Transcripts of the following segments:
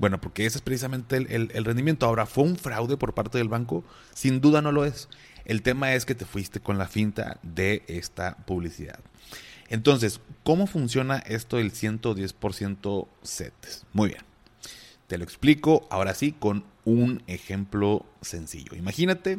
Bueno, porque ese es precisamente el, el, rendimiento. Ahora, ¿fue un fraude por parte del banco? Sin duda no lo es. El tema es que te fuiste con la finta de esta publicidad. Entonces, ¿cómo funciona esto del 110% CETES? Muy bien. Te lo explico ahora sí con un ejemplo sencillo. Imagínate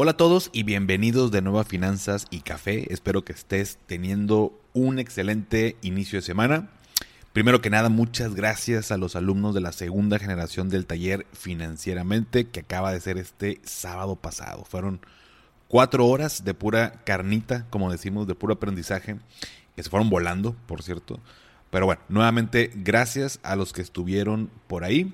Hola a todos y bienvenidos de nuevo a Finanzas y Café. Espero que estés teniendo un excelente inicio de semana. Primero que nada, muchas gracias a los alumnos de la segunda generación del taller Financieramente que acaba de ser este sábado pasado. Fueron cuatro horas de pura carnita, como decimos, de puro aprendizaje, que se fueron volando, por cierto. Pero bueno, nuevamente gracias a los que estuvieron por ahí.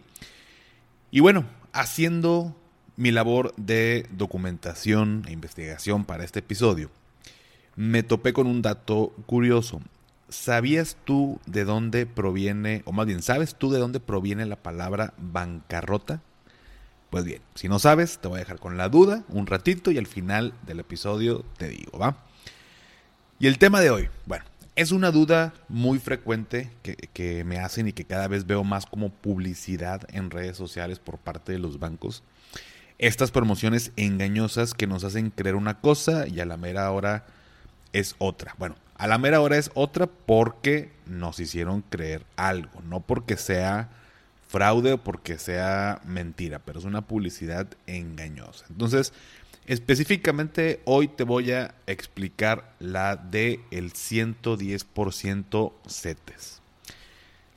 Y bueno, haciendo mi labor de documentación e investigación para este episodio, me topé con un dato curioso. ¿Sabías tú de dónde proviene, o más bien, ¿sabes tú de dónde proviene la palabra bancarrota? Pues bien, si no sabes, te voy a dejar con la duda un ratito y al final del episodio te digo, ¿va? Y el tema de hoy, bueno, es una duda muy frecuente que, que me hacen y que cada vez veo más como publicidad en redes sociales por parte de los bancos estas promociones engañosas que nos hacen creer una cosa y a la mera hora es otra. Bueno, a la mera hora es otra porque nos hicieron creer algo, no porque sea fraude o porque sea mentira, pero es una publicidad engañosa. Entonces, específicamente hoy te voy a explicar la de el 110% CETES.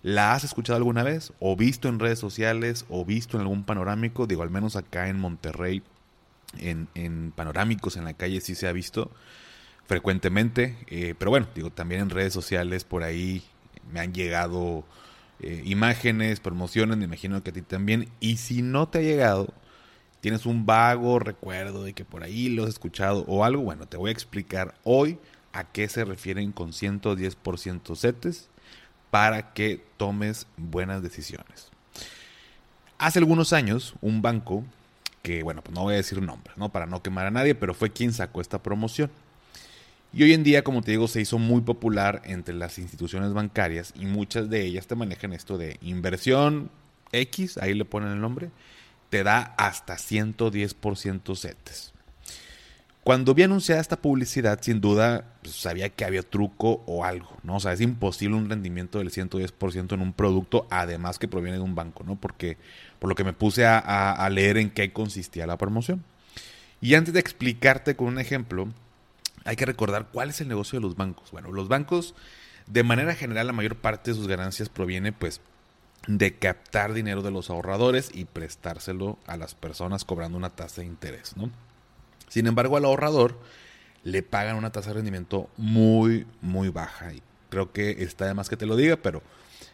¿La has escuchado alguna vez? ¿O visto en redes sociales? ¿O visto en algún panorámico? Digo, al menos acá en Monterrey, en, panorámicos en la calle sí se ha visto frecuentemente. Eh, pero bueno, digo, también en redes sociales por ahí me han llegado eh, imágenes, promociones, me imagino que a ti también. Y si no te ha llegado, tienes un vago recuerdo de que por ahí lo has escuchado o algo, bueno, te voy a explicar hoy a qué se refieren con 110% CETES para que tomes buenas decisiones. Hace algunos años, un banco, que bueno, pues no voy a decir nombre, ¿no? Para no quemar a nadie, pero fue quien sacó esta promoción. Y hoy en día, como te digo, se hizo muy popular entre las instituciones bancarias y muchas de ellas te manejan esto de inversión X, ahí le ponen el nombre, te da hasta 110% CETES. Cuando vi anunciada esta publicidad, sin duda pues, sabía que había truco o algo, ¿no? O sea, es imposible un rendimiento del 110% en un producto, además que proviene de un banco, ¿no? Porque por lo que me puse a, a leer en qué consistía la promoción. Y antes de explicarte con un ejemplo, hay que recordar cuál es el negocio de los bancos. Bueno, los bancos, de manera general, la mayor parte de sus ganancias proviene, pues, de captar dinero de los ahorradores y prestárselo a las personas cobrando una tasa de interés, ¿no? Sin embargo, al ahorrador le pagan una tasa de rendimiento muy, muy baja. Y creo que está de más que te lo diga, pero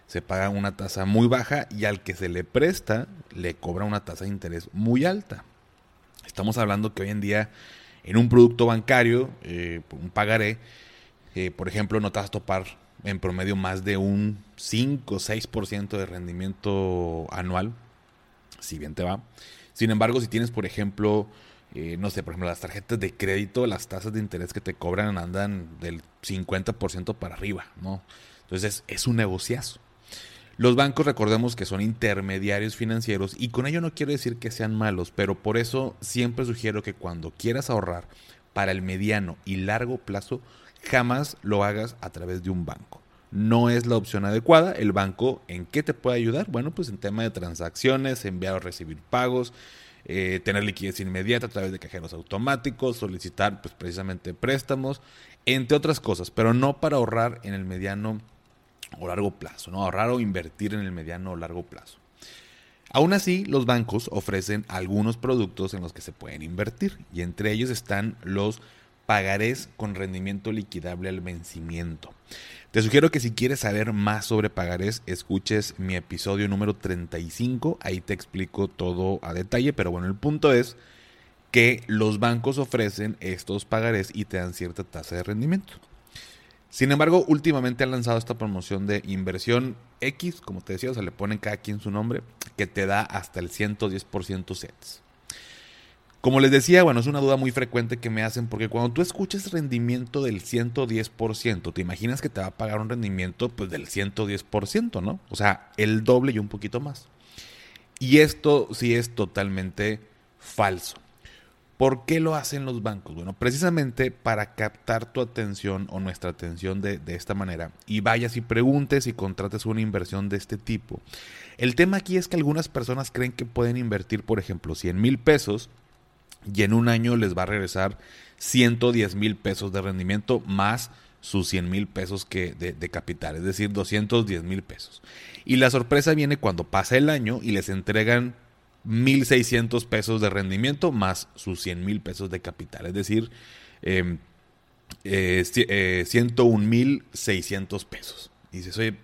se paga una tasa muy baja y al que se le presta le cobra una tasa de interés muy alta. Estamos hablando que hoy en día en un producto bancario, eh, un pagaré, eh, por ejemplo, no te vas a topar en promedio más de un 5 o 6% de rendimiento anual, si bien te va. Sin embargo, si tienes, por ejemplo, eh, no sé, por ejemplo, las tarjetas de crédito, las tasas de interés que te cobran andan del 50% para arriba, ¿no? Entonces es un negociazo. Los bancos recordemos que son intermediarios financieros y con ello no quiero decir que sean malos, pero por eso siempre sugiero que cuando quieras ahorrar para el mediano y largo plazo, jamás lo hagas a través de un banco. No es la opción adecuada. El banco, ¿en qué te puede ayudar? Bueno, pues en tema de transacciones, enviar o recibir pagos, eh, tener liquidez inmediata a través de cajeros automáticos, solicitar pues, precisamente préstamos, entre otras cosas, pero no para ahorrar en el mediano o largo plazo, ¿no? ahorrar o invertir en el mediano o largo plazo. Aún así, los bancos ofrecen algunos productos en los que se pueden invertir y entre ellos están los pagarés con rendimiento liquidable al vencimiento. Te sugiero que si quieres saber más sobre pagarés, escuches mi episodio número 35, ahí te explico todo a detalle, pero bueno, el punto es que los bancos ofrecen estos pagarés y te dan cierta tasa de rendimiento. Sin embargo, últimamente han lanzado esta promoción de inversión X, como te decía, o sea, le ponen cada quien su nombre, que te da hasta el 110% sets. Como les decía, bueno, es una duda muy frecuente que me hacen porque cuando tú escuchas rendimiento del 110%, te imaginas que te va a pagar un rendimiento pues del 110%, ¿no? O sea, el doble y un poquito más. Y esto sí es totalmente falso. ¿Por qué lo hacen los bancos? Bueno, precisamente para captar tu atención o nuestra atención de, de, esta manera y vayas y preguntes y contrates una inversión de este tipo. El tema aquí es que algunas personas creen que pueden invertir, por ejemplo, 100 mil pesos y en un año les va a regresar 110 mil pesos de rendimiento más sus 100 mil pesos que de, capital, es decir, 210 mil pesos. Y la sorpresa viene cuando pasa el año y les entregan 1.600 pesos de rendimiento más sus 100 mil pesos de capital, es decir, eh, eh, eh, 101.600 pesos. Y dices, oye,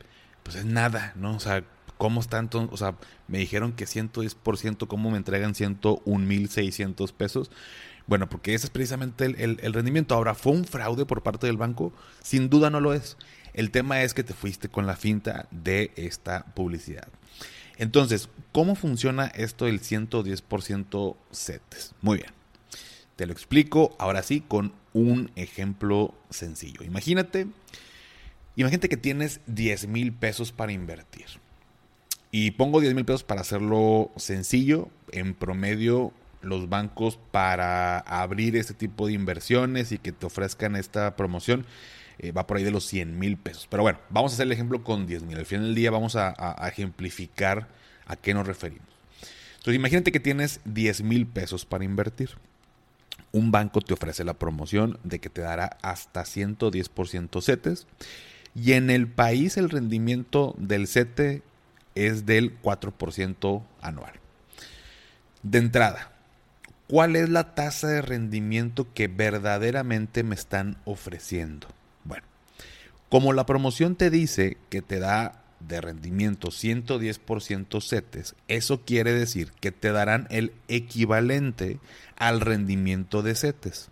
pues es nada, ¿no? O sea, ¿Cómo está entonces? O sea, me dijeron que 110%, ¿cómo me entregan 101.600 pesos? Bueno, porque ese es precisamente el, el, rendimiento. Ahora, ¿fue un fraude por parte del banco? Sin duda no lo es. El tema es que te fuiste con la finta de esta publicidad. Entonces, ¿cómo funciona esto del 110% CETES? Muy bien. Te lo explico ahora sí con un ejemplo sencillo. Imagínate, imagínate que tienes 10 mil pesos para invertir. Y pongo 10 mil pesos para hacerlo sencillo. En promedio, los bancos para abrir este tipo de inversiones y que te ofrezcan esta promoción eh, va por ahí de los 100 mil pesos. Pero bueno, vamos a hacer el ejemplo con 10 mil. Al final del día vamos a, ejemplificar a qué nos referimos. Entonces imagínate que tienes 10 mil pesos para invertir. Un banco te ofrece la promoción de que te dará hasta 110% CETES. Y en el país el rendimiento del CETE es del 4% anual. De entrada, ¿cuál es la tasa de rendimiento que verdaderamente me están ofreciendo? Bueno, como la promoción te dice que te da de rendimiento 110% CETES, eso quiere decir que te darán el equivalente al rendimiento de CETES,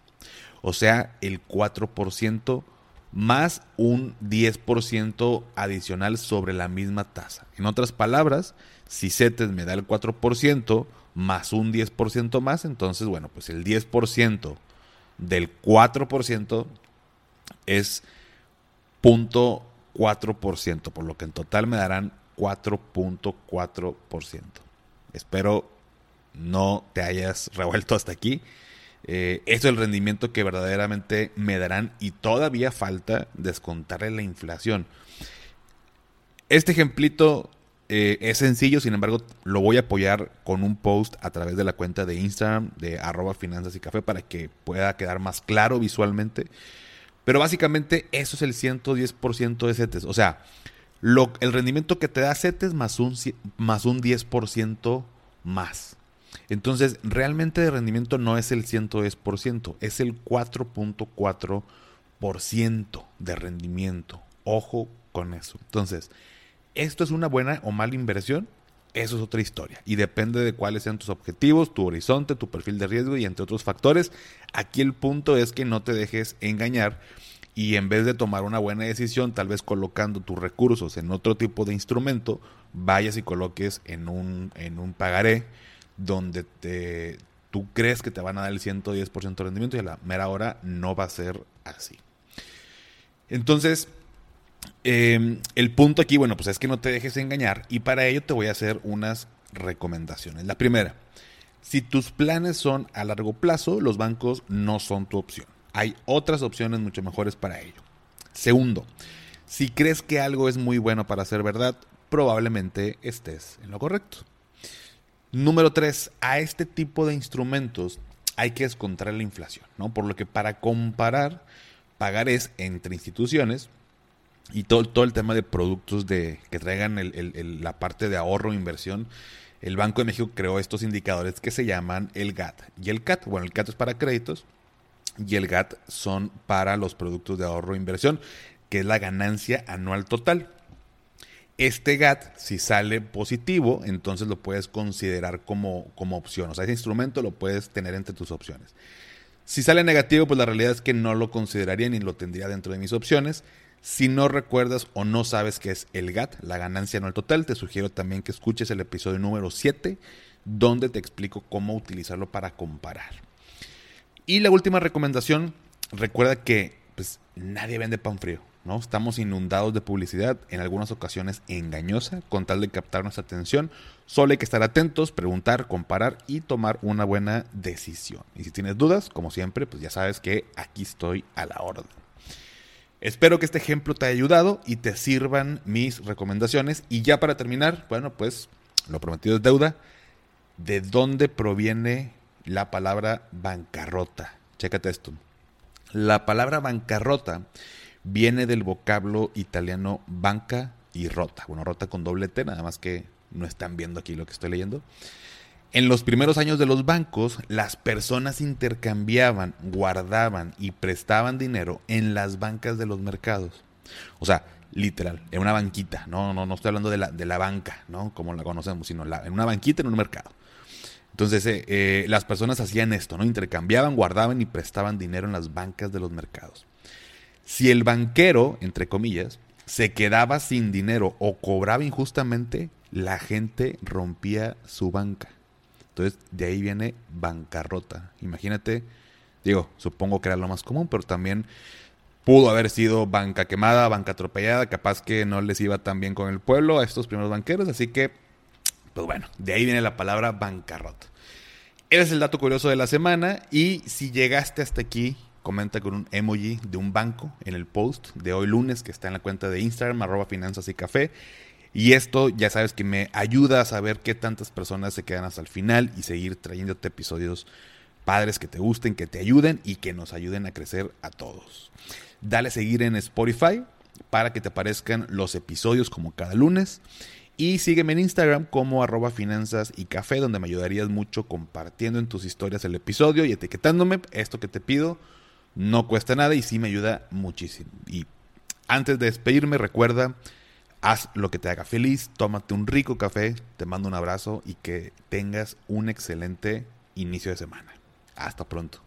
o sea, el 4% más un 10% adicional sobre la misma tasa. En otras palabras, si CETES me da el 4% más un 10% más, entonces, bueno, pues el 10% del 4% es 0.4%, por lo que en total me darán 4.4%. Espero no te hayas revuelto hasta aquí. Eh, es el rendimiento que verdaderamente me darán y todavía falta descontarle la inflación. Este ejemplito eh, es sencillo, sin embargo, lo voy a apoyar con un post a través de la cuenta de Instagram de arroba finanzas y café para que pueda quedar más claro visualmente. Pero básicamente eso es el 110% de CETES. O sea, el rendimiento que te da CETES más un, más un 10% más. Entonces, realmente de rendimiento no es el 110%, es el 4.4% de rendimiento. Ojo con eso. Entonces, ¿esto es una buena o mala inversión? Eso es otra historia. Y depende de cuáles sean tus objetivos, tu horizonte, tu perfil de riesgo y entre otros factores. Aquí el punto es que no te dejes engañar y en vez de tomar una buena decisión, tal vez colocando tus recursos en otro tipo de instrumento, vayas y coloques en un, en un pagaré donde te, tú crees que te van a dar el 110% de rendimiento y a la mera hora no va a ser así. Entonces, eh, el punto aquí, bueno, pues es que no te dejes engañar y para ello te voy a hacer unas recomendaciones. La primera, si tus planes son a largo plazo, los bancos no son tu opción. Hay otras opciones mucho mejores para ello. Segundo, si crees que algo es muy bueno para ser verdad, probablemente estés en lo correcto. Número tres, a este tipo de instrumentos hay que descontar la inflación, ¿no? Por lo que para comparar pagarés entre instituciones y todo, el tema de productos de, que traigan la parte de ahorro inversión, el Banco de México creó estos indicadores que se llaman el GAT. Y el CAT, bueno, el CAT es para créditos y el GAT son para los productos de ahorro e inversión. que es la ganancia anual total. Este GAT, si sale positivo, entonces lo puedes considerar como, como opción. O sea, ese instrumento lo puedes tener entre tus opciones. Si sale negativo, pues la realidad es que no lo consideraría ni lo tendría dentro de mis opciones. Si no recuerdas o no sabes qué es el GAT, la ganancia anual total, te sugiero también que escuches el episodio número 7, donde te explico cómo utilizarlo para comparar. Y la última recomendación, recuerda que pues, nadie vende pan frío. ¿No? Estamos inundados de publicidad, en algunas ocasiones engañosa, con tal de captar nuestra atención. Solo hay que estar atentos, preguntar, comparar y tomar una buena decisión. Y si tienes dudas, como siempre, pues ya sabes que aquí estoy a la orden. Espero que este ejemplo te haya ayudado y te sirvan mis recomendaciones. Y ya para terminar, bueno, pues lo prometido es deuda. ¿De dónde proviene la palabra bancarrota? Chécate esto. La palabra bancarrota viene del vocablo italiano banca y rota. Bueno, rota con doble T, nada más que no están viendo aquí lo que estoy leyendo. En los primeros años de los bancos, las personas intercambiaban, guardaban y prestaban dinero en las bancas de los mercados. O sea, literal, en una banquita. No, no, no estoy hablando de la, de la banca, ¿no? Como la conocemos, sino en una banquita en un mercado. Entonces, eh, eh, las personas hacían esto, ¿no? Intercambiaban, guardaban y prestaban dinero en las bancas de los mercados. Si el banquero, entre comillas, se quedaba sin dinero o cobraba injustamente, la gente rompía su banca. Entonces, de ahí viene bancarrota. Imagínate, digo, supongo que era lo más común, pero también pudo haber sido banca quemada, banca atropellada, capaz que no les iba tan bien con el pueblo a estos primeros banqueros, así que, pues bueno, de ahí viene la palabra bancarrota. Ese es el dato curioso de la semana y si llegaste hasta aquí comenta con un emoji de un banco en el post de hoy lunes que está en la cuenta de Instagram, arroba finanzas y café. Y esto ya sabes que me ayuda a saber qué tantas personas se quedan hasta el final y seguir trayéndote episodios padres que te gusten, que te ayuden y que nos ayuden a crecer a todos. Dale a seguir en Spotify para que te aparezcan los episodios como cada lunes. Y sígueme en Instagram como arroba finanzas y café, donde me ayudarías mucho compartiendo en tus historias el episodio y etiquetándome. Esto que te pido no cuesta nada y sí me ayuda muchísimo. Y antes de despedirme, recuerda, haz lo que te haga feliz, tómate un rico café, te mando un abrazo y que tengas un excelente inicio de semana. Hasta pronto.